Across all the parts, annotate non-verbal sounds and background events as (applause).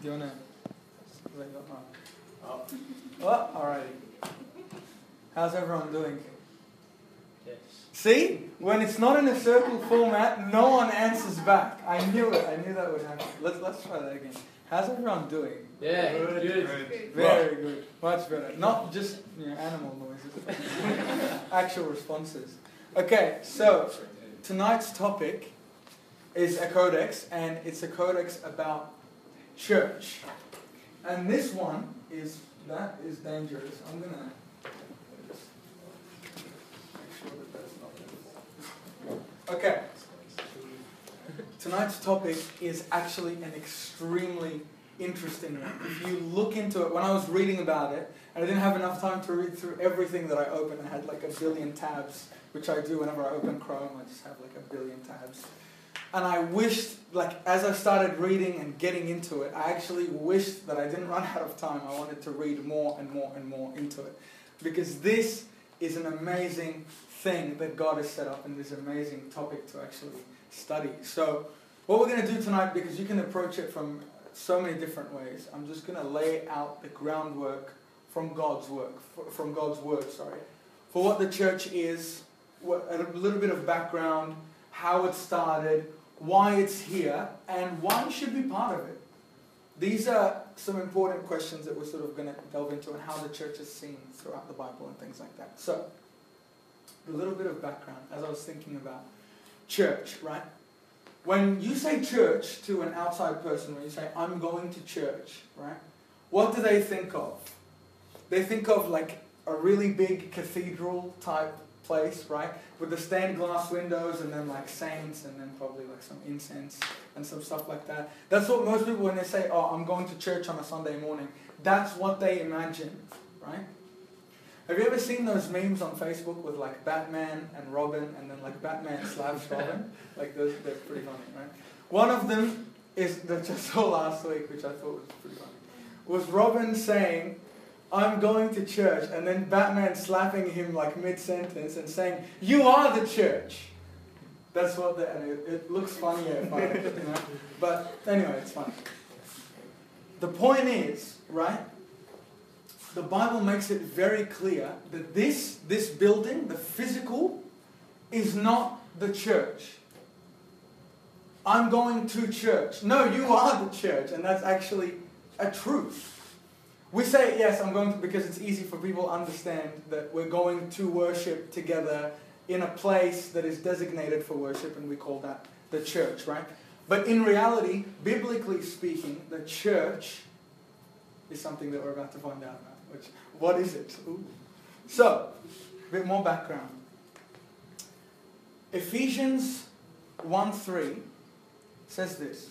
Do you want to? Oh. (laughs) oh, alrighty. How's everyone doing? Yes. See, when it's not in a circle format, no one answers back. I knew it. I knew that would happen. Let's let's try that again. How's everyone doing? Yeah, Good. good. Very good. Much better. Not just you know, animal noises. (laughs) Actual responses. Okay, so tonight's topic is a codex, and it's a codex about church. And this one is that is dangerous. I'm gonna make sure that that's not. Okay. Tonight's topic is actually an extremely interesting one. If you look into it, when I was reading about it, and I didn't have enough time to read through everything that I opened, I had like a billion tabs, which I do whenever I open Chrome, I just have like a billion tabs. And I wished, like, as I started reading and getting into it, I actually wished that I didn't (laughs) run out of time. I wanted to read more and more and more into it. Because this is an amazing thing that God has set up and this amazing topic to actually study. So, what we're going to do tonight, because you can approach it from so many different ways, I'm just going to lay out the groundwork from God's work, from God's word, sorry, for what the church is, what, a little bit of background, how it started, why it's here, and why should be part of it. These are some important questions that we're sort of going to delve into and how the church is seen throughout the Bible and things like that. So, a little bit of background as I was thinking about church, right? When you say church to an outside person, when you say, I'm going to church, right? What do they think of? They think of like a really big cathedral type place, right? With the stained glass windows and then like saints and then probably like some incense and some stuff like that. That's what most people, when they say, oh, I'm going to church on a Sunday morning, that's what they imagine, right? Have you ever seen those memes on Facebook with like Batman and Robin and then like Batman slash Robin? (laughs) like those, they're pretty funny, right? One of them is that just saw last week, which I thought was pretty funny, was Robin saying, I'm going to church, and then Batman slapping him like mid-sentence and saying, you are the church. That's what the, and it, it looks funnier, funny, (laughs) you know? but anyway, it's funny. The point is, right, the Bible makes it very clear that this, this building, the physical, is not the church. I'm going to church. No, you are the church, and that's actually a truth. We say, yes, I'm going to because it's easy for people to understand that we're going to worship together in a place that is designated for worship, and we call that the church, right? But in reality, biblically speaking, the church is something that we're about to find out about. Which, what is it? Ooh. So, a bit more background. Ephesians 1 3 says this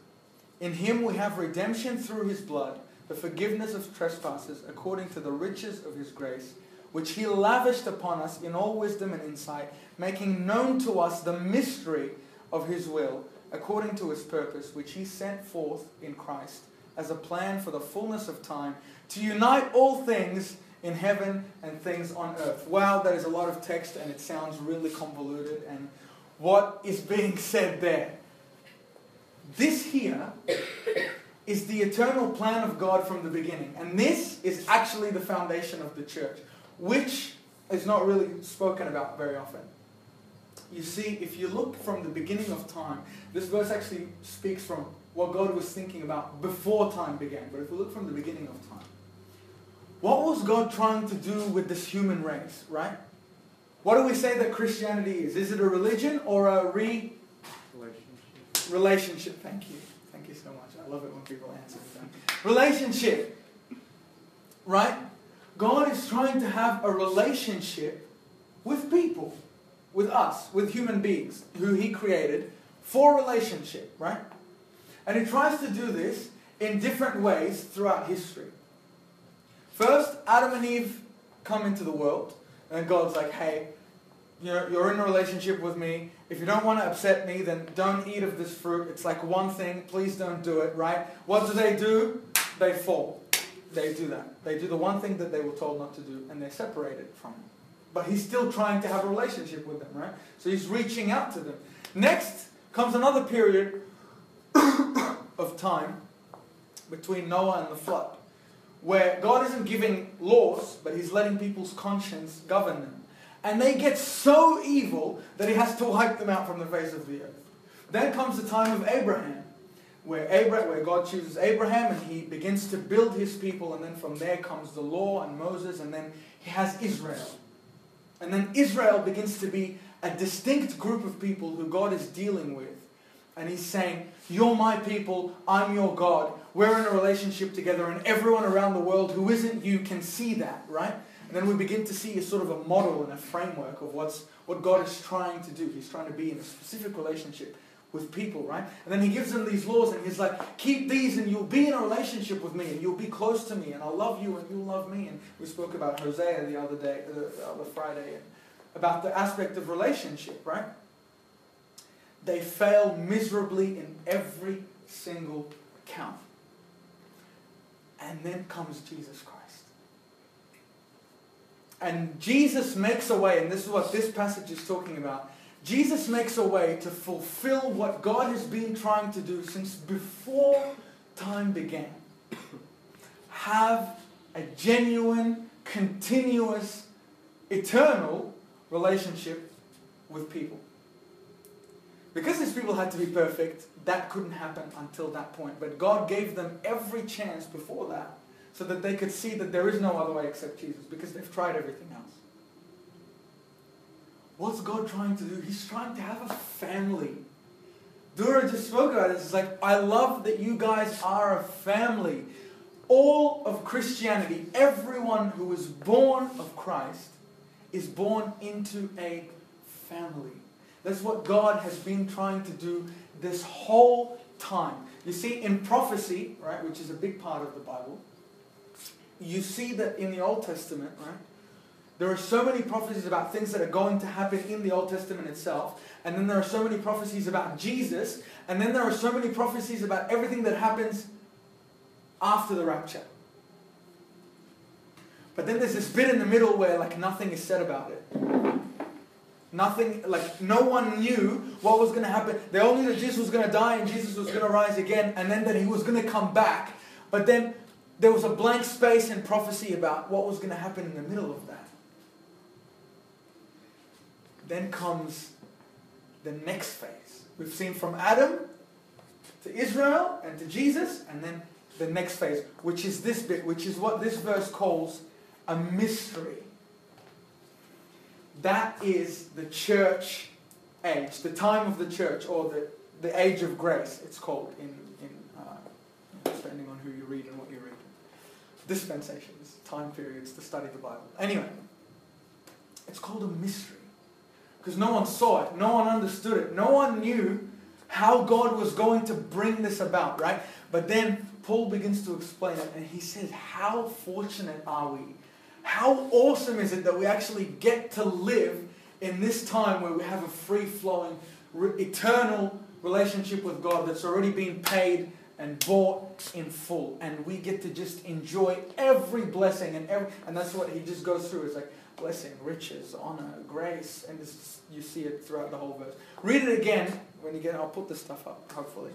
In him we have redemption through his blood, the forgiveness of trespasses, according to the riches of his grace, which he lavished upon us in all wisdom and insight, making known to us the mystery of his will, according to his purpose, which he sent forth in Christ as a plan for the fullness of time to unite all things in heaven and things on earth. Wow, that is a lot of text and it sounds really convoluted. And what is being said there? This here is the eternal plan of God from the beginning. And this is actually the foundation of the church, which is not really spoken about very often. You see, if you look from the beginning of time, this verse actually speaks from what God was thinking about before time began. But if we look from the beginning of time, what was God trying to do with this human race, right? What do we say that Christianity is? Is it a religion or a re relationship? Thank you. Thank you so much. I love it when people answer. Relationship. Right? God is trying to have a relationship with people, with us, with human beings who He created for relationship, right? And He tries to do this in different ways throughout history. First, Adam and Eve come into the world, and God's like, hey, you're, you're in a relationship with me. If you don't want to upset me, then don't eat of this fruit. It's like one thing. Please don't do it, right? What do they do? They fall. They do that. They do the one thing that they were told not to do, and they're separated from him. But he's still trying to have a relationship with them, right? So he's reaching out to them. Next comes another period (coughs) of time between Noah and the flood, where God isn't giving laws, but he's letting people's conscience govern them. And they get so evil that he has to wipe them out from the face of the earth. Then comes the time of Abraham, where, Abraham, where God chooses Abraham and he begins to build his people, and then from there comes the law and Moses, and then he has Israel. And then Israel begins to be a distinct group of people who God is dealing with. And he's saying, You're my people, I'm your God. We're in a relationship together, and everyone around the world who isn't you can see that, right? And then we begin to see a sort of a model and a framework of what's, what God is trying to do. He's trying to be in a specific relationship with people, right? And then he gives them these laws and he's like, keep these and you'll be in a relationship with me and you'll be close to me and I'll love you and you'll love me. And we spoke about Hosea the other day, the, the other Friday, and about the aspect of relationship, right? They fail miserably in every single count. And then comes Jesus Christ. And Jesus makes a way, and this is what this passage is talking about. Jesus makes a way to fulfill what God has been trying to do since before time began. Have a genuine, continuous, eternal relationship with people. Because these people had to be perfect, that couldn't happen until that point. But God gave them every chance before that so that they could see that there is no other way except Jesus because they've tried everything else. What's God trying to do? He's trying to have a family. Dura just spoke about this. It's like, I love that you guys are a family. All of Christianity, everyone who is born of Christ, is born into a family. That's what God has been trying to do this whole time. You see, in prophecy, right, which is a big part of the Bible, you see that in the Old Testament, right? There are so many prophecies about things that are going to happen in the Old Testament itself, and then there are so many prophecies about Jesus, and then there are so many prophecies about everything that happens after the rapture. But then there's this bit in the middle where like nothing is said about it. Nothing, like no one knew what was going to happen. They all knew that Jesus was going to die and Jesus was going to rise again, and then that he was going to come back. But then there was a blank space in prophecy about what was going to happen in the middle of that. Then comes the next phase. We've seen from Adam to Israel and to Jesus, and then the next phase, which is this bit, which is what this verse calls a mystery. That is the church age, the time of the church, or the, the age of grace, it's called in, in uh, depending on who you read and what you read dispensations, time periods to study the Bible. Anyway, it's called a mystery because no one saw it, no one understood it, no one knew how God was going to bring this about, right? But then Paul begins to explain it and he says, How fortunate are we? How awesome is it that we actually get to live in this time where we have a free flowing, eternal relationship with God that's already been paid and bought in full. And we get to just enjoy every blessing and every, and that's what he just goes through. It's like blessing, riches, honor, grace, and you see it throughout the whole verse. Read it again when you get. I'll put this stuff up hopefully,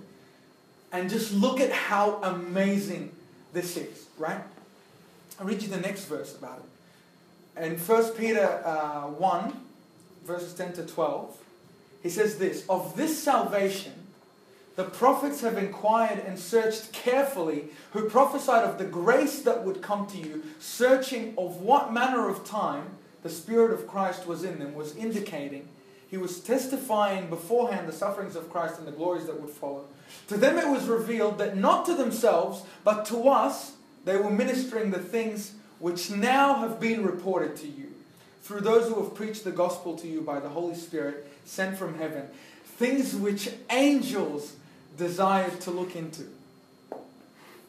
and just look at how amazing this is. Right? I'll read you the next verse about it. In 1 Peter uh, 1, verses 10 to 12, he says this Of this salvation the prophets have inquired and searched carefully, who prophesied of the grace that would come to you, searching of what manner of time the Spirit of Christ was in them, was indicating. He was testifying beforehand the sufferings of Christ and the glories that would follow. To them it was revealed that not to themselves, but to us, they were ministering the things which now have been reported to you, through those who have preached the gospel to you by the Holy Spirit sent from heaven. Things which angels desired to look into.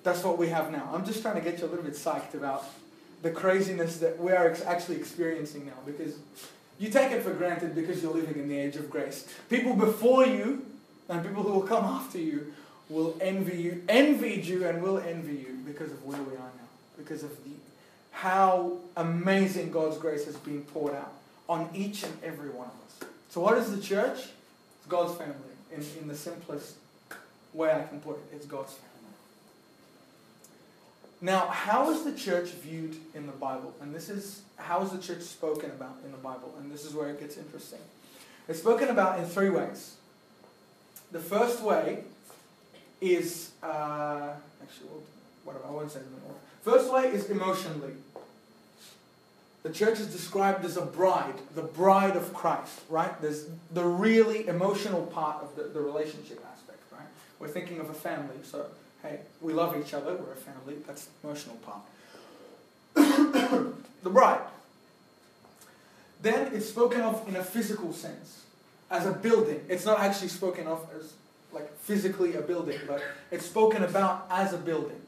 that's what we have now. I'm just trying to get you a little bit psyched about the craziness that we are ex- actually experiencing now because you take it for granted because you're living in the age of grace. People before you and people who will come after you will envy you, envied you, and will envy you because of where we are now, because of the how amazing God's grace has been poured out on each and every one of us. So, what is the church? It's God's family. In, in the simplest way I can put it, it's God's family. Now, how is the church viewed in the Bible? And this is how is the church spoken about in the Bible? And this is where it gets interesting. It's spoken about in three ways. The first way is uh, actually, whatever I won't say it anymore. First way is emotionally. The church is described as a bride, the bride of Christ, right? There's the really emotional part of the, the relationship aspect? We're thinking of a family, so hey, we love each other, we're a family, that's the emotional part. (coughs) the bride. Then it's spoken of in a physical sense, as a building. It's not actually spoken of as like physically a building, but it's spoken about as a building.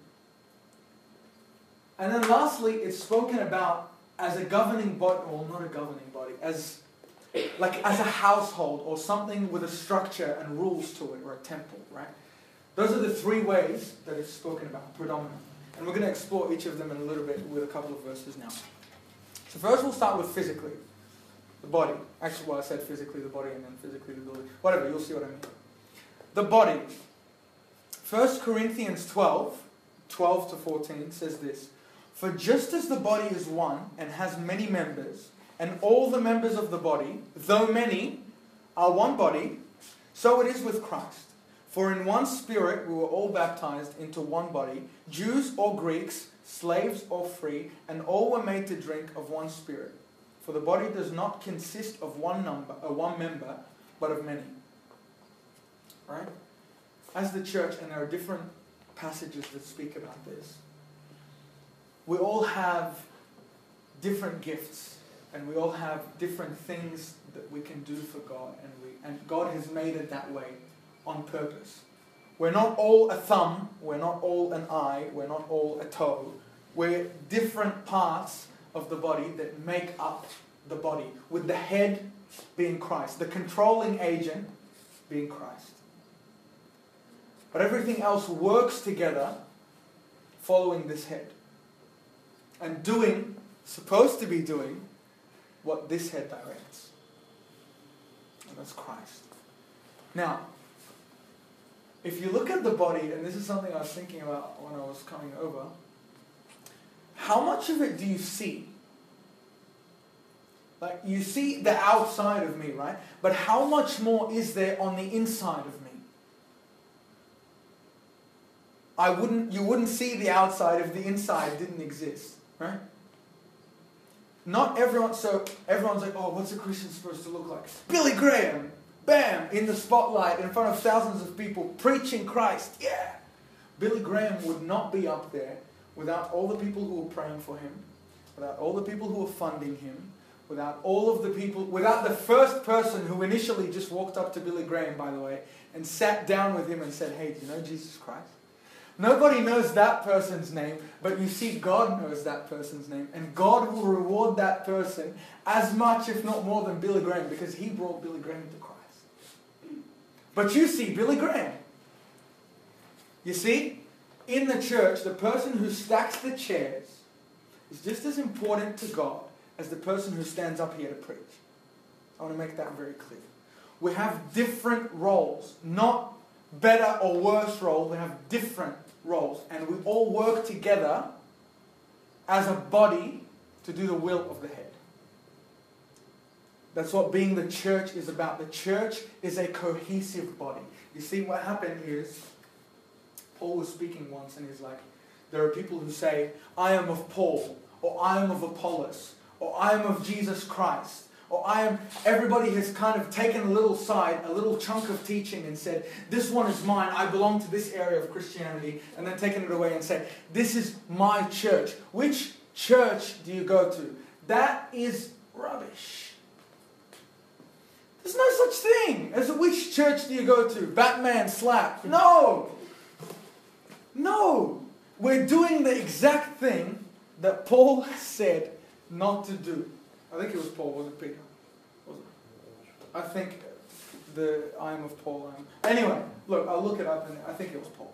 And then lastly, it's spoken about as a governing body, or not a governing body, as like as a household or something with a structure and rules to it, or a temple, right? Those are the three ways that it's spoken about predominantly. And we're going to explore each of them in a little bit with a couple of verses now. So first we'll start with physically. The body. Actually, well, I said physically the body and then physically the building. Whatever, you'll see what I mean. The body. 1 Corinthians 12, 12 to 14 says this. For just as the body is one and has many members, and all the members of the body, though many, are one body, so it is with Christ. For in one spirit we were all baptized into one body, Jews or Greeks, slaves or free, and all were made to drink of one spirit. For the body does not consist of one number, uh, one member, but of many. Right? As the church, and there are different passages that speak about this, we all have different gifts, and we all have different things that we can do for God, and we and God has made it that way on purpose. We're not all a thumb, we're not all an eye, we're not all a toe. We're different parts of the body that make up the body, with the head being Christ, the controlling agent being Christ. But everything else works together following this head and doing, supposed to be doing, what this head directs. And that's Christ. Now, if you look at the body, and this is something I was thinking about when I was coming over, how much of it do you see? Like, you see the outside of me, right? But how much more is there on the inside of me? I wouldn't, you wouldn't see the outside if the inside didn't exist, right? Not everyone, so everyone's like, oh, what's a Christian supposed to look like? Billy Graham, bam, in the spotlight in front of thousands of people preaching Christ, yeah. Billy Graham would not be up there without all the people who were praying for him, without all the people who were funding him, without all of the people, without the first person who initially just walked up to Billy Graham, by the way, and sat down with him and said, Hey, do you know Jesus Christ? Nobody knows that person's name, but you see, God knows that person's name, and God will reward that person as much, if not more, than Billy Graham, because he brought Billy Graham to Christ. But you see Billy Graham. You see, in the church, the person who stacks the chairs is just as important to God as the person who stands up here to preach. I want to make that very clear. We have different roles, not better or worse roles. We have different roles, and we all work together as a body to do the will of the head. That's what being the church is about. The church is a cohesive body. You see, what happened is, Paul was speaking once, and he's like, there are people who say, I am of Paul, or I am of Apollos, or I am of Jesus Christ or I am, everybody has kind of taken a little side, a little chunk of teaching and said, this one is mine, I belong to this area of Christianity, and then taken it away and said, this is my church. Which church do you go to? That is rubbish. There's no such thing as which church do you go to? Batman slap. No! No! we're doing the exact thing that Paul (laughs) said not to do. I think it was Paul, was it Peter? Was it? I think the I am of Paul. I am. Anyway, look, I'll look it up and I think it was Paul.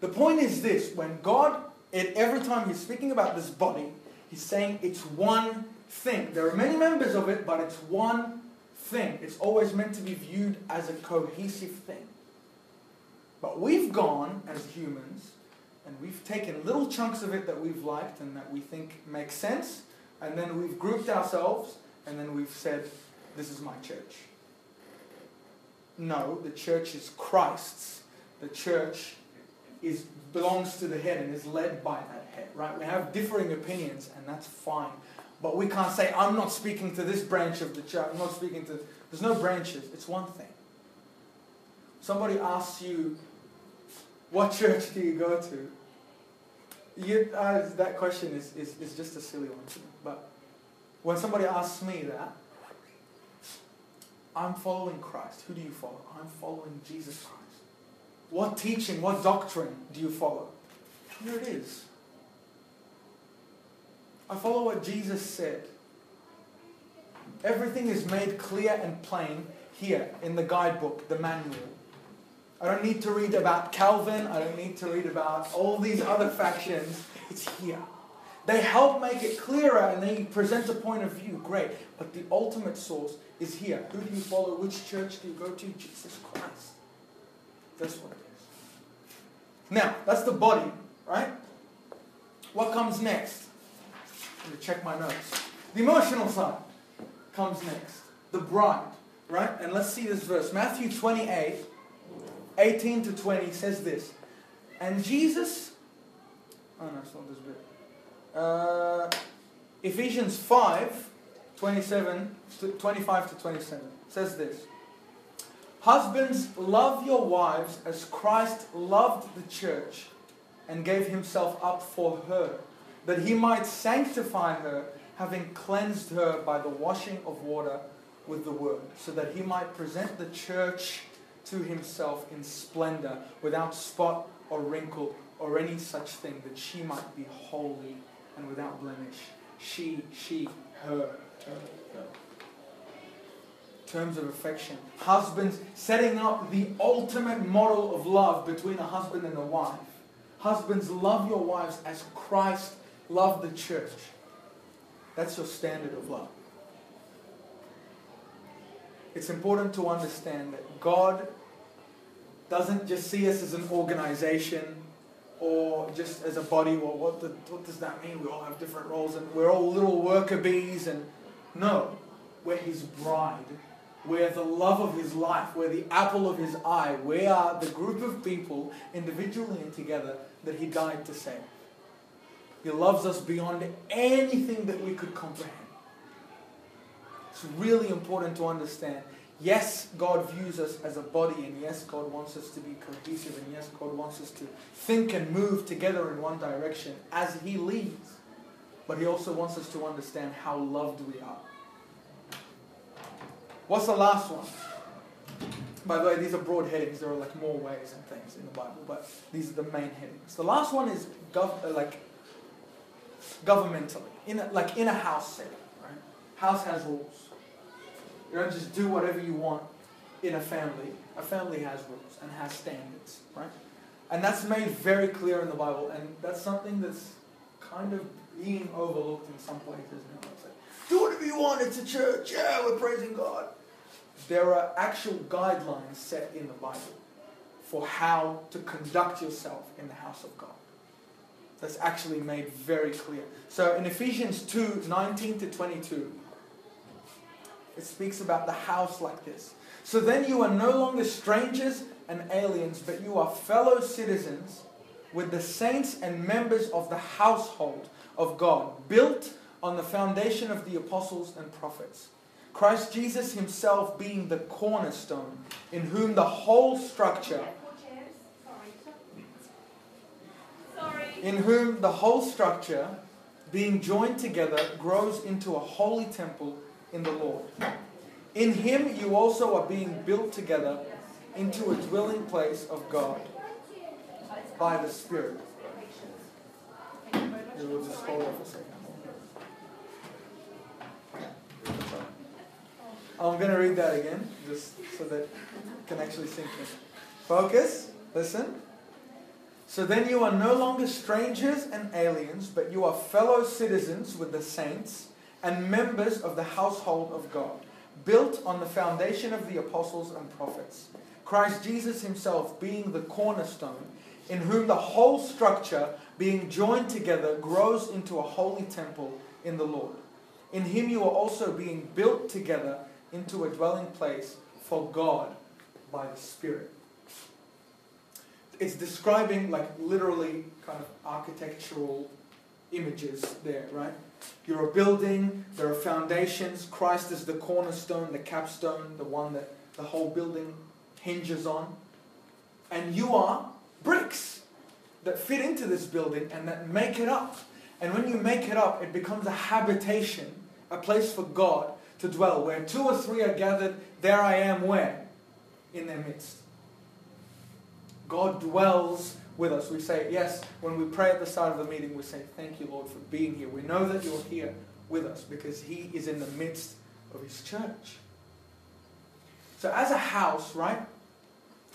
The point is this when God, it, every time he's speaking about this body, he's saying it's one thing. There are many members of it, but it's one thing. It's always meant to be viewed as a cohesive thing. But we've gone as humans and we've taken little chunks of it that we've liked and that we think make sense, and then we've grouped ourselves and then we've said, This is my church. No, the church is Christ's. The church is belongs to the head and is led by that head, right? We have differing opinions and that's fine. But we can't say, I'm not speaking to this branch of the church, I'm not speaking to there's no branches, it's one thing. Somebody asks you, what church do you go to? Uh, that question is, is, is just a silly one. But when somebody asks me that, I'm following Christ. Who do you follow? I'm following Jesus Christ. What teaching, what doctrine do you follow? Here it is. I follow what Jesus said. Everything is made clear and plain here in the guidebook, the manual. I don't need to read about Calvin. I don't need to read about all these other factions. It's here. They help make it clearer and they present a point of view. Great. But the ultimate source is here. Who do you follow? Which church do you go to? Jesus Christ. That's what it is. Now, that's the body, right? What comes next? I'm going to check my notes. The emotional side comes next. The bride, right? And let's see this verse. Matthew 28, 18 to 20 says this. And Jesus, oh no, it's not this bit. Uh, Ephesians 5, 27, 25 to 27 says this. Husbands, love your wives as Christ loved the church and gave himself up for her, that he might sanctify her, having cleansed her by the washing of water with the word, so that he might present the church to himself in splendor, without spot or wrinkle or any such thing, that she might be holy and without blemish. She, she, her, her. Terms of affection. Husbands setting up the ultimate model of love between a husband and a wife. Husbands, love your wives as Christ loved the church. That's your standard of love. It's important to understand that God doesn't just see us as an organization or just as a body. Well, what, the, what does that mean? We all have different roles and we're all little worker bees. And no, we're His bride. We're the love of His life. We're the apple of His eye. We are the group of people, individually and together, that He died to save. He loves us beyond anything that we could comprehend. It's really important to understand Yes, God views us as a body, and yes, God wants us to be cohesive, and yes, God wants us to think and move together in one direction as He leads. But He also wants us to understand how loved we are. What's the last one? By the way, these are broad headings. There are like more ways and things in the Bible, but these are the main headings. The last one is gov- uh, like governmentally, in a, like in a house setting. Right? House has rules. You don't just do whatever you want in a family. A family has rules and has standards, right? And that's made very clear in the Bible, and that's something that's kind of being overlooked in some places now. It's like, do whatever you want, it's a church, yeah, we're praising God. There are actual guidelines set in the Bible for how to conduct yourself in the house of God. That's actually made very clear. So in Ephesians 2 19 to 22, it speaks about the house like this. So then you are no longer strangers and aliens, but you are fellow citizens with the saints and members of the household of God, built on the foundation of the apostles and prophets. Christ Jesus himself being the cornerstone, in whom the whole structure in whom the whole structure being joined together grows into a holy temple in the Lord. In him you also are being built together into a dwelling place of God by the Spirit. We'll just hold a second. I'm going to read that again, just so that it can actually sink in. Focus, listen. So then you are no longer strangers and aliens, but you are fellow citizens with the saints and members of the household of God, built on the foundation of the apostles and prophets. Christ Jesus himself being the cornerstone, in whom the whole structure, being joined together, grows into a holy temple in the Lord. In him you are also being built together into a dwelling place for God by the Spirit. It's describing, like, literally kind of architectural images there, right? You're a building, there are foundations. Christ is the cornerstone, the capstone, the one that the whole building hinges on. And you are bricks that fit into this building and that make it up. And when you make it up, it becomes a habitation, a place for God to dwell. Where two or three are gathered, there I am where? In their midst. God dwells with us. We say, yes, when we pray at the start of the meeting, we say, thank you, Lord, for being here. We know that you're here with us because He is in the midst of His church. So, as a house, right,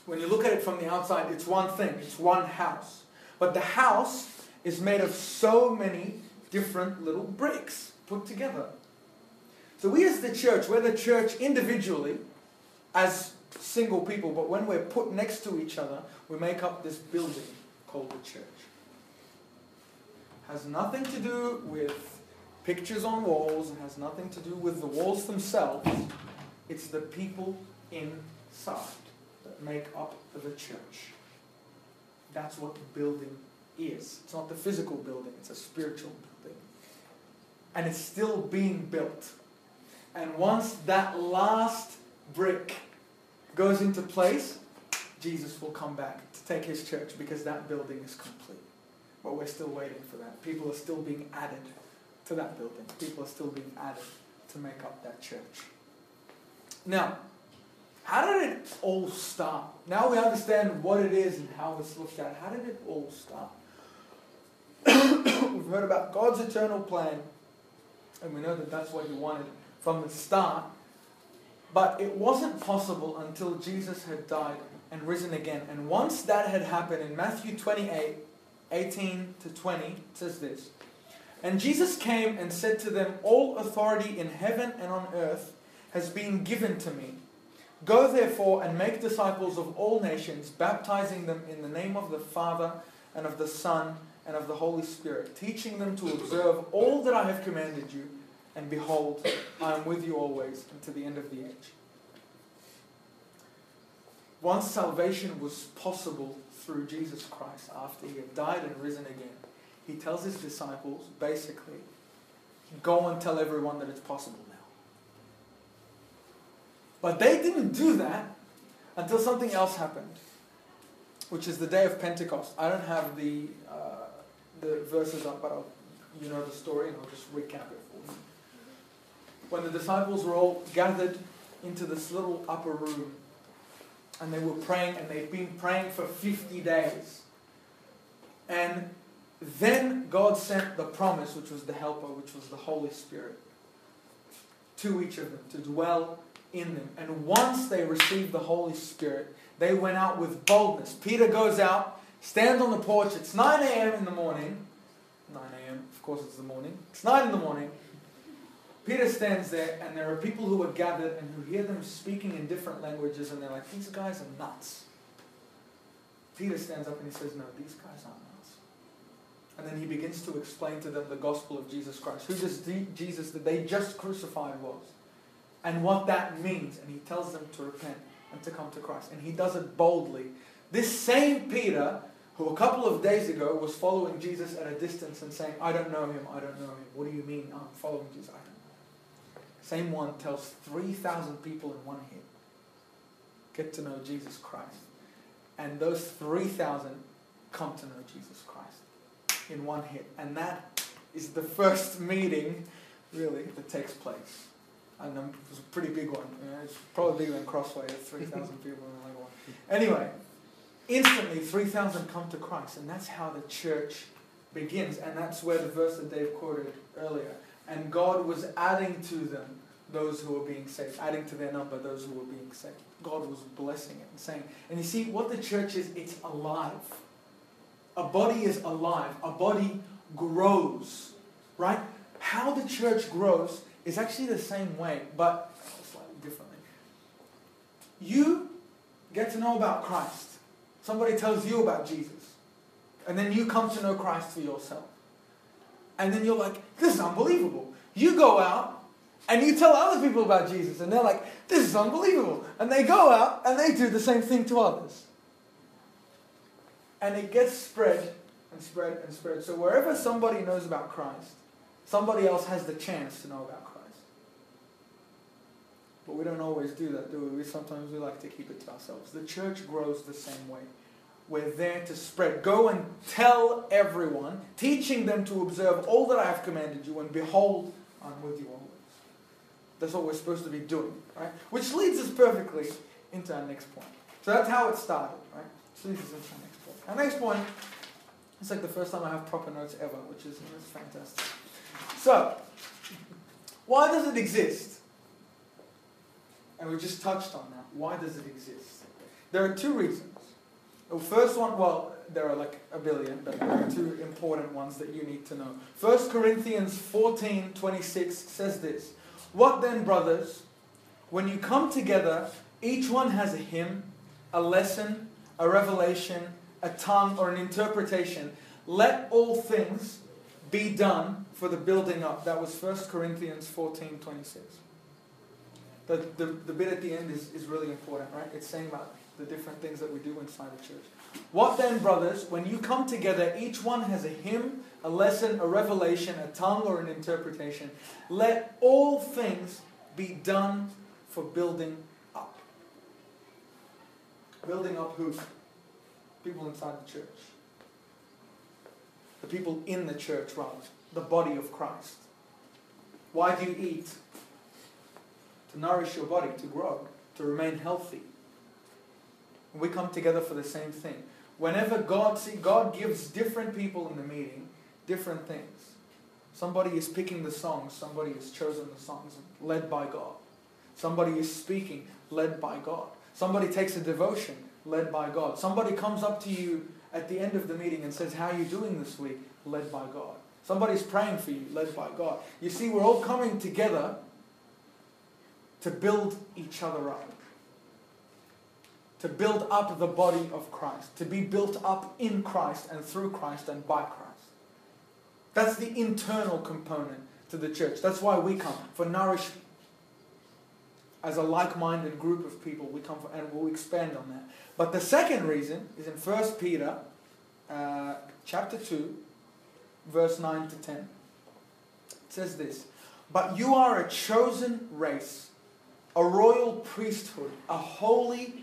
when you look at it from the outside, it's one thing, it's one house. But the house is made of so many different little bricks put together. So we as the church, we're the church individually as single people, but when we're put next to each other, we make up this building called the church. Has nothing to do with pictures on walls, it has nothing to do with the walls themselves. It's the people inside that make up the church. That's what the building is. It's not the physical building, it's a spiritual building. And it's still being built. And once that last brick goes into place, Jesus will come back to take his church because that building is complete. But we're still waiting for that. People are still being added to that building. People are still being added to make up that church. Now, how did it all start? Now we understand what it is and how it's looked at. How did it all start? (coughs) We've heard about God's eternal plan, and we know that that's what He wanted from the start. But it wasn't possible until Jesus had died and risen again. And once that had happened, in Matthew 28 18 to 20, it says this And Jesus came and said to them, All authority in heaven and on earth has been given to me. Go therefore and make disciples of all nations, baptizing them in the name of the Father and of the Son and of the Holy Spirit, teaching them to observe all that I have commanded you and behold, I am with you always unto the end of the age. Once salvation was possible through Jesus Christ after he had died and risen again, he tells his disciples basically, go and tell everyone that it's possible now. But they didn't do that until something else happened, which is the day of Pentecost. I don't have the, uh, the verses up, but I'll, you know the story, and I'll just recap it for you when the disciples were all gathered into this little upper room and they were praying and they'd been praying for 50 days. And then God sent the promise, which was the helper, which was the Holy Spirit, to each of them to dwell in them. And once they received the Holy Spirit, they went out with boldness. Peter goes out, stands on the porch. It's 9 a.m. in the morning. 9 a.m., of course, it's the morning. It's 9 in the morning. Peter stands there, and there are people who are gathered and who hear them speaking in different languages, and they're like, These guys are nuts. Peter stands up and he says, No, these guys aren't nuts. And then he begins to explain to them the gospel of Jesus Christ, who this Jesus that they just crucified was, and what that means. And he tells them to repent and to come to Christ. And he does it boldly. This same Peter, who a couple of days ago was following Jesus at a distance and saying, I don't know him, I don't know him. What do you mean I'm following Jesus? I same one tells 3,000 people in one hit get to know Jesus Christ. And those 3,000 come to know Jesus Christ in one hit. And that is the first meeting, really, that takes place. And it was a pretty big one. You know, it's probably bigger than Crossway, 3,000 people in one. Anyway, instantly 3,000 come to Christ. And that's how the church begins. And that's where the verse that Dave quoted earlier. And God was adding to them those who were being saved, adding to their number those who were being saved. God was blessing it and saying, and you see what the church is, it's alive. A body is alive. A body grows, right? How the church grows is actually the same way, but slightly differently. You get to know about Christ. Somebody tells you about Jesus. And then you come to know Christ for yourself. And then you're like, this is unbelievable. You go out and you tell other people about Jesus. And they're like, this is unbelievable. And they go out and they do the same thing to others. And it gets spread and spread and spread. So wherever somebody knows about Christ, somebody else has the chance to know about Christ. But we don't always do that, do we? we? Sometimes we like to keep it to ourselves. The church grows the same way. We're there to spread. Go and tell everyone, teaching them to observe all that I have commanded you, and behold, I'm with you always. That's what we're supposed to be doing, right? Which leads us perfectly into our next point. So that's how it started, right? So leads us into our next point. Our next point, it's like the first time I have proper notes ever, which is, is fantastic. So, why does it exist? And we just touched on that. Why does it exist? There are two reasons. The first one, well, there are like a billion, but there are two important ones that you need to know. 1 Corinthians 14 26 says this What then, brothers? When you come together, each one has a hymn, a lesson, a revelation, a tongue, or an interpretation. Let all things be done for the building up. That was 1 Corinthians 14 26. The, the, the bit at the end is, is really important, right? It's saying about the different things that we do inside the church. What then, brothers, when you come together, each one has a hymn, a lesson, a revelation, a tongue, or an interpretation. Let all things be done for building up. Building up who? People inside the church. The people in the church, rather. The body of Christ. Why do you eat? To nourish your body, to grow, to remain healthy. We come together for the same thing. Whenever God see God gives different people in the meeting different things. Somebody is picking the songs, somebody has chosen the songs led by God. Somebody is speaking led by God. Somebody takes a devotion led by God. Somebody comes up to you at the end of the meeting and says, How are you doing this week? led by God. Somebody's praying for you, led by God. You see, we're all coming together to build each other up to build up the body of Christ, to be built up in Christ and through Christ and by Christ. That's the internal component to the church. That's why we come, for nourishment. As a like minded group of people, we come for, and we'll expand on that. But the second reason is in 1 Peter uh, chapter 2, verse 9 to 10. It says this But you are a chosen race, a royal priesthood, a holy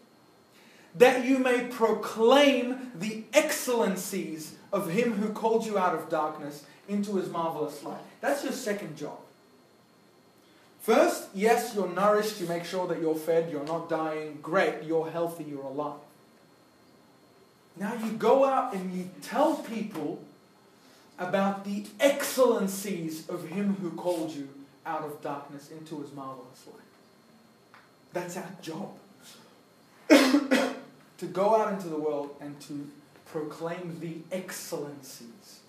That you may proclaim the excellencies of him who called you out of darkness into his marvelous light. That's your second job. First, yes, you're nourished, you make sure that you're fed, you're not dying. Great, you're healthy, you're alive. Now you go out and you tell people about the excellencies of him who called you out of darkness into his marvelous light. That's our job. (coughs) to go out into the world and to proclaim the excellencies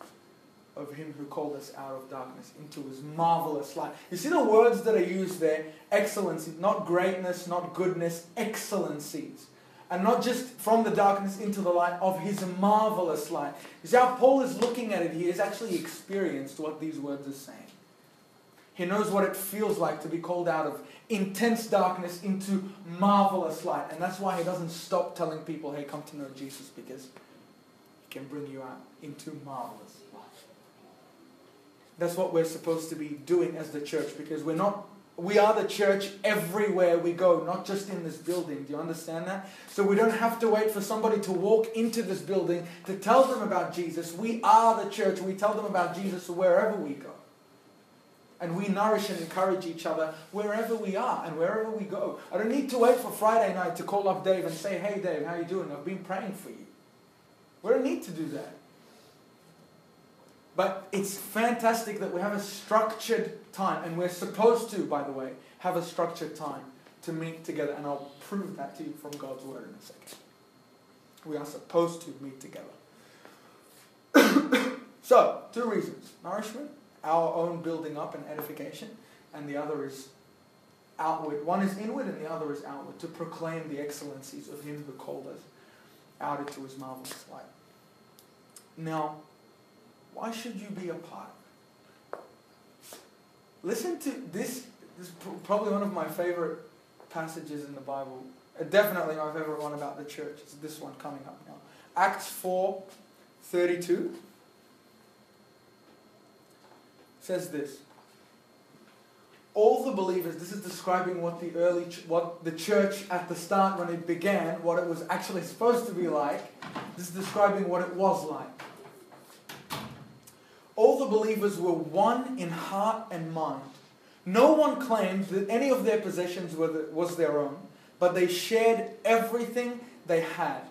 of him who called us out of darkness into his marvelous light. You see the words that are used there? Excellency, not greatness, not goodness, excellencies. And not just from the darkness into the light of his marvelous light. You see how Paul is looking at it, he has actually experienced what these words are saying. He knows what it feels like to be called out of intense darkness into marvelous light. And that's why he doesn't stop telling people, hey, come to know Jesus, because he can bring you out into marvelous light. That's what we're supposed to be doing as the church, because we're not we are the church everywhere we go, not just in this building. Do you understand that? So we don't have to wait for somebody to walk into this building to tell them about Jesus. We are the church. We tell them about Jesus wherever we go. And we nourish and encourage each other wherever we are and wherever we go. I don't need to wait for Friday night to call up Dave and say, hey Dave, how you doing? I've been praying for you. We don't need to do that. But it's fantastic that we have a structured time, and we're supposed to, by the way, have a structured time to meet together, and I'll prove that to you from God's Word in a second. We are supposed to meet together. (coughs) so, two reasons nourishment, our own building up and edification, and the other is outward. One is inward, and the other is outward, to proclaim the excellencies of Him who called us out into His marvelous light. Now, why should you be a part Listen to this. This is probably one of my favorite passages in the Bible. Uh, definitely my favorite one about the church. It's this one coming up now. Acts 4 32 says this. All the believers, this is describing what the early, what the church at the start when it began, what it was actually supposed to be like. This is describing what it was like all the believers were one in heart and mind. No one claimed that any of their possessions was their own, but they shared everything they had.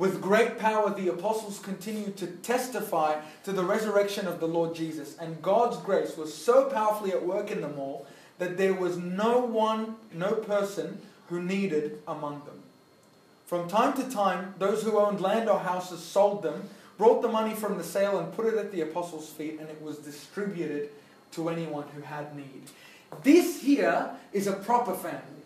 With great power, the apostles continued to testify to the resurrection of the Lord Jesus, and God's grace was so powerfully at work in them all that there was no one, no person who needed among them. From time to time, those who owned land or houses sold them brought the money from the sale and put it at the apostles' feet, and it was distributed to anyone who had need. This here is a proper family.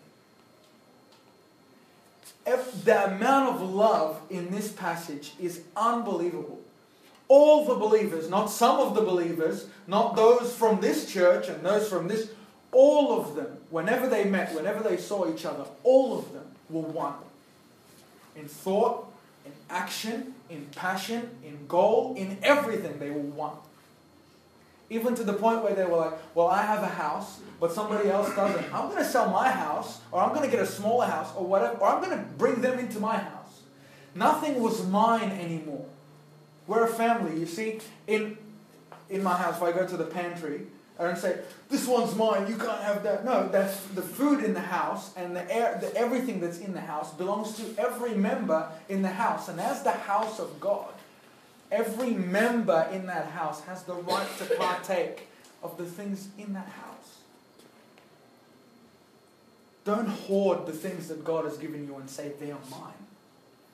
If the amount of love in this passage is unbelievable. All the believers, not some of the believers, not those from this church and those from this, all of them, whenever they met, whenever they saw each other, all of them were one. In thought, in action, in passion, in goal, in everything, they were one. Even to the point where they were like, well, I have a house, but somebody else doesn't. I'm going to sell my house, or I'm going to get a smaller house, or whatever, or I'm going to bring them into my house. Nothing was mine anymore. We're a family. You see, in, in my house, if I go to the pantry, I don't say, this one's mine, you can't have that. No, that's the food in the house and the, air, the everything that's in the house belongs to every member in the house. And as the house of God, every member in that house has the right to partake of the things in that house. Don't hoard the things that God has given you and say, they are mine.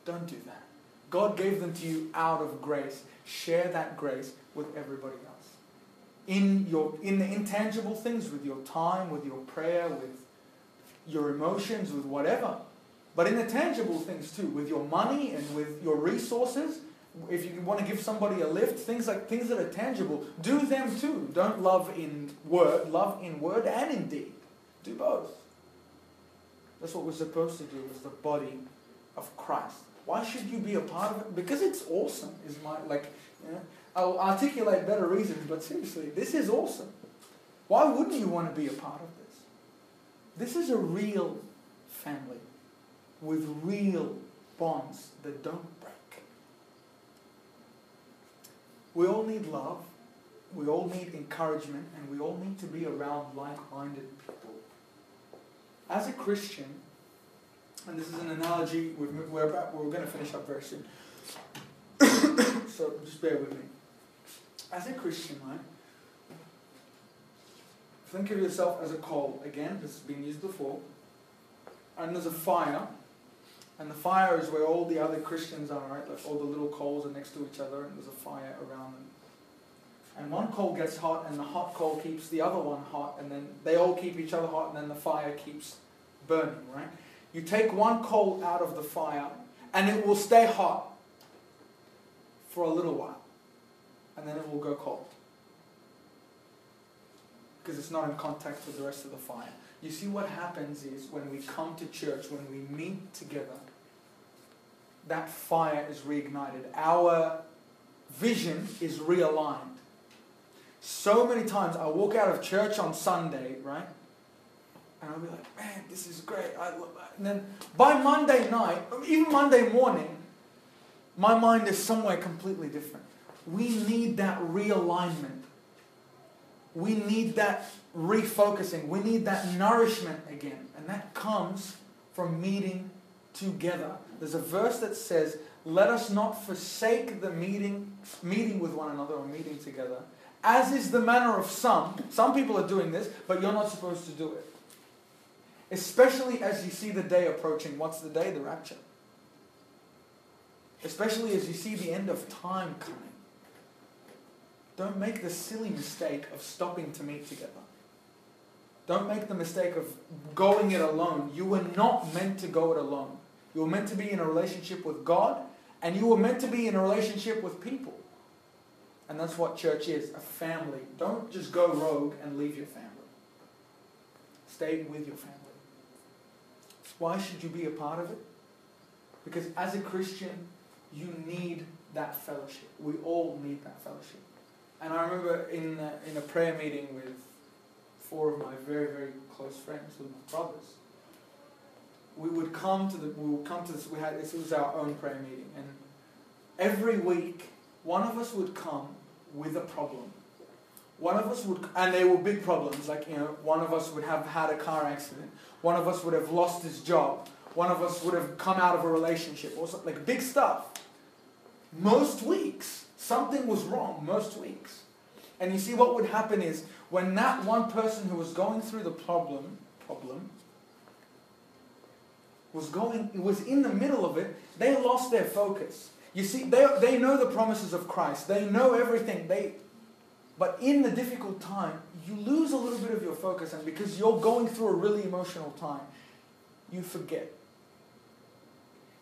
Don't do that. God gave them to you out of grace. Share that grace with everybody else in your in the intangible things with your time with your prayer with your emotions with whatever but in the tangible things too with your money and with your resources if you want to give somebody a lift things like things that are tangible do them too. Don't love in word love in word and in deed. Do both. That's what we're supposed to do as the body of christ. Why should you be a part of it? Because it's awesome is my like you know, I'll articulate better reasons, but seriously, this is awesome. Why wouldn't you want to be a part of this? This is a real family with real bonds that don't We all need love, we all need encouragement, and we all need to be around like minded people. As a Christian, and this is an analogy, we're, about, we're going to finish up very soon, (coughs) so just bear with me as a Christian, right? Think of yourself as a coal. Again, this has been used before. And there's a fire. And the fire is where all the other Christians are, right? Like all the little coals are next to each other and there's a fire around them. And one coal gets hot and the hot coal keeps the other one hot and then they all keep each other hot and then the fire keeps burning, right? You take one coal out of the fire and it will stay hot for a little while and then it will go cold. because it's not in contact with the rest of the fire. You see, what happens is when we come to church, when we meet together, that fire is reignited. Our vision is realigned. So many times I walk out of church on Sunday, right? And I'll be like, man, this is great. And then by Monday night, even Monday morning, my mind is somewhere completely different. We need that realignment. We need that refocusing. We need that nourishment again. And that comes from meeting together. There's a verse that says, let us not forsake the meeting, meeting with one another or meeting together, as is the manner of some. Some people are doing this, but you're not supposed to do it. Especially as you see the day approaching. What's the day? The rapture. Especially as you see the end of time coming. Don't make the silly mistake of stopping to meet together. Don't make the mistake of going it alone. You were not meant to go it alone. You were meant to be in a relationship with God, and you were meant to be in a relationship with people. And that's what church is a family. Don't just go rogue and leave your family. Stay with your family. Why should you be a part of it? Because as a Christian, you need that fellowship. We all need that fellowship. And I remember in a, in a prayer meeting with four of my very, very close friends, with my brothers, we would come to the we would come to this we had this was our own prayer meeting and every week one of us would come with a problem. One of us would and they were big problems like you know one of us would have had a car accident one of us would have lost his job one of us would have come out of a relationship or something like big stuff. Most weeks something was wrong most weeks. And you see what would happen is when that one person who was going through the problem problem was going was in the middle of it, they lost their focus. You see, they, they know the promises of Christ. They know everything. They but in the difficult time, you lose a little bit of your focus, and because you're going through a really emotional time, you forget.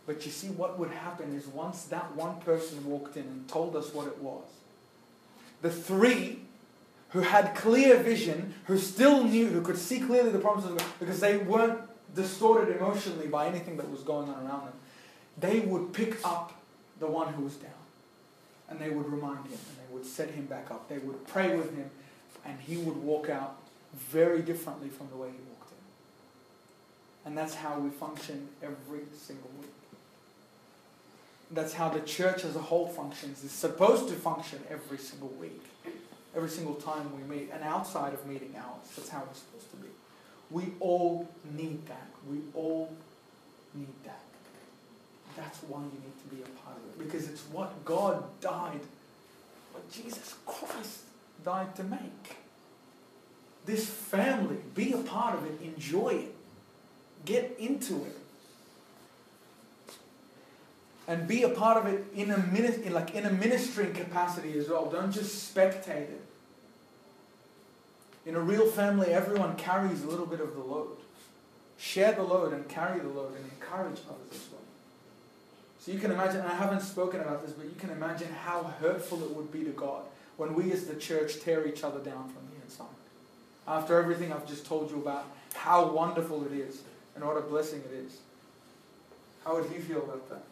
But you see, what would happen is once that one person walked in and told us what it was, the three who had clear vision, who still knew, who could see clearly the promises because they weren't distorted emotionally by anything that was going on around them, they would pick up the one who was down. And they would remind him, and they would set him back up. They would pray with him, and he would walk out very differently from the way he walked in. And that's how we function every single week. That's how the church as a whole functions. It's supposed to function every single week, every single time we meet, and outside of meeting hours. That's how it's supposed to be. We all need that. We all need that. That's why you need to be a part of it. Because it's what God died, what Jesus Christ died to make. This family, be a part of it, enjoy it, get into it. And be a part of it in a minute, like in a ministering capacity as well. Don't just spectate it. In a real family, everyone carries a little bit of the load. Share the load and carry the load and encourage others as well. So you can imagine, I haven't spoken about this, but you can imagine how hurtful it would be to God when we as the church tear each other down from the inside. After everything I've just told you about how wonderful it is and what a blessing it is. How would he feel about that?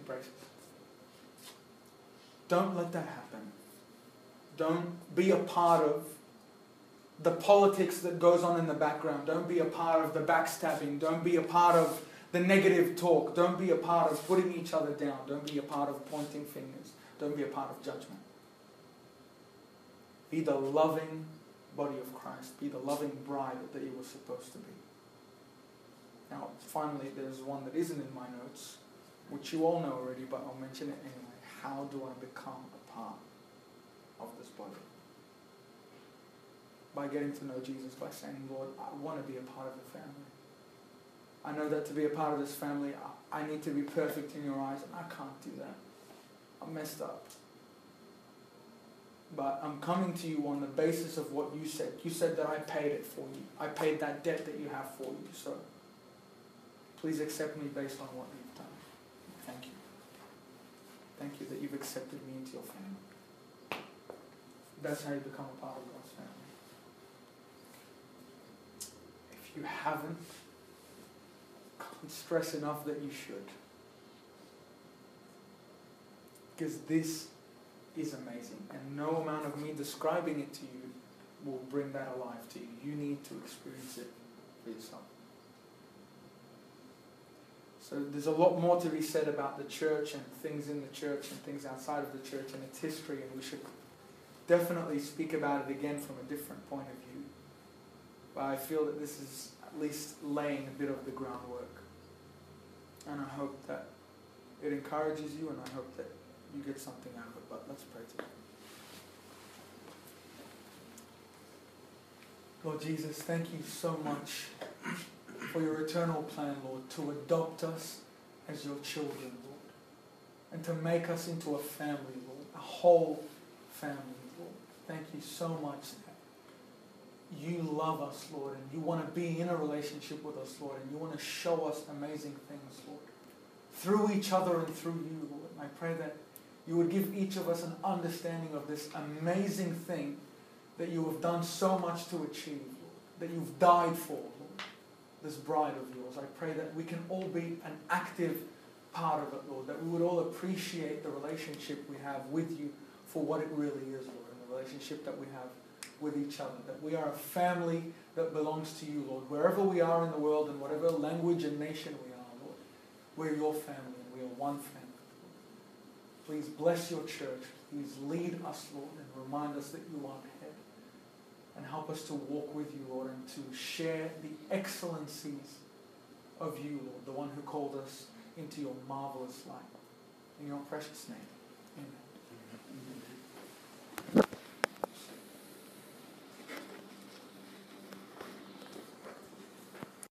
Embrace it. Don't let that happen. Don't be a part of the politics that goes on in the background. Don't be a part of the backstabbing. Don't be a part of the negative talk. Don't be a part of putting each other down. Don't be a part of pointing fingers. Don't be a part of judgment. Be the loving body of Christ. Be the loving bride that you were supposed to be. Now, finally, there's one that isn't in my notes, which you all know already, but I'll mention it anyway. How do I become a part by getting to know Jesus, by saying, Lord, I want to be a part of the family. I know that to be a part of this family, I, need to be perfect in your eyes, and I can't do that. I'm messed up. But I'm coming to you on the basis of what you said. You said that I paid it for you. I paid that debt that you have for you. So please accept me based on what you've done. Thank you. Thank you that you've accepted me into your family. That's how you become a part of God's family. If you haven't, can't stress enough that you should. Because this is amazing, and no amount of me describing it to you will bring that alive to you. You need to experience it for yourself. So there's a lot more to be said about the church and things in the church and things outside of the church and its history, and we should definitely speak about it again from a different point of view. But I feel that this is at least laying a bit of the groundwork. And I hope that it encourages you, and I hope that you get something out of it. But let's pray together. Lord Jesus, thank you so much for your eternal plan, Lord, to adopt us as your children, Lord, and to make us into a family, Lord, a whole family. Thank you so much you love us, Lord, and you want to be in a relationship with us, Lord, and you want to show us amazing things, Lord, through each other and through you, Lord. And I pray that you would give each of us an understanding of this amazing thing that you have done so much to achieve, Lord, that you've died for, Lord, this bride of yours. I pray that we can all be an active part of it, Lord, that we would all appreciate the relationship we have with you for what it really is, Lord, relationship that we have with each other, that we are a family that belongs to you, Lord. Wherever we are in the world and whatever language and nation we are, Lord, we're your family and we are one family. Please bless your church. Please lead us, Lord, and remind us that you are head. And help us to walk with you, Lord, and to share the excellencies of you, Lord, the one who called us into your marvelous light. In your precious name.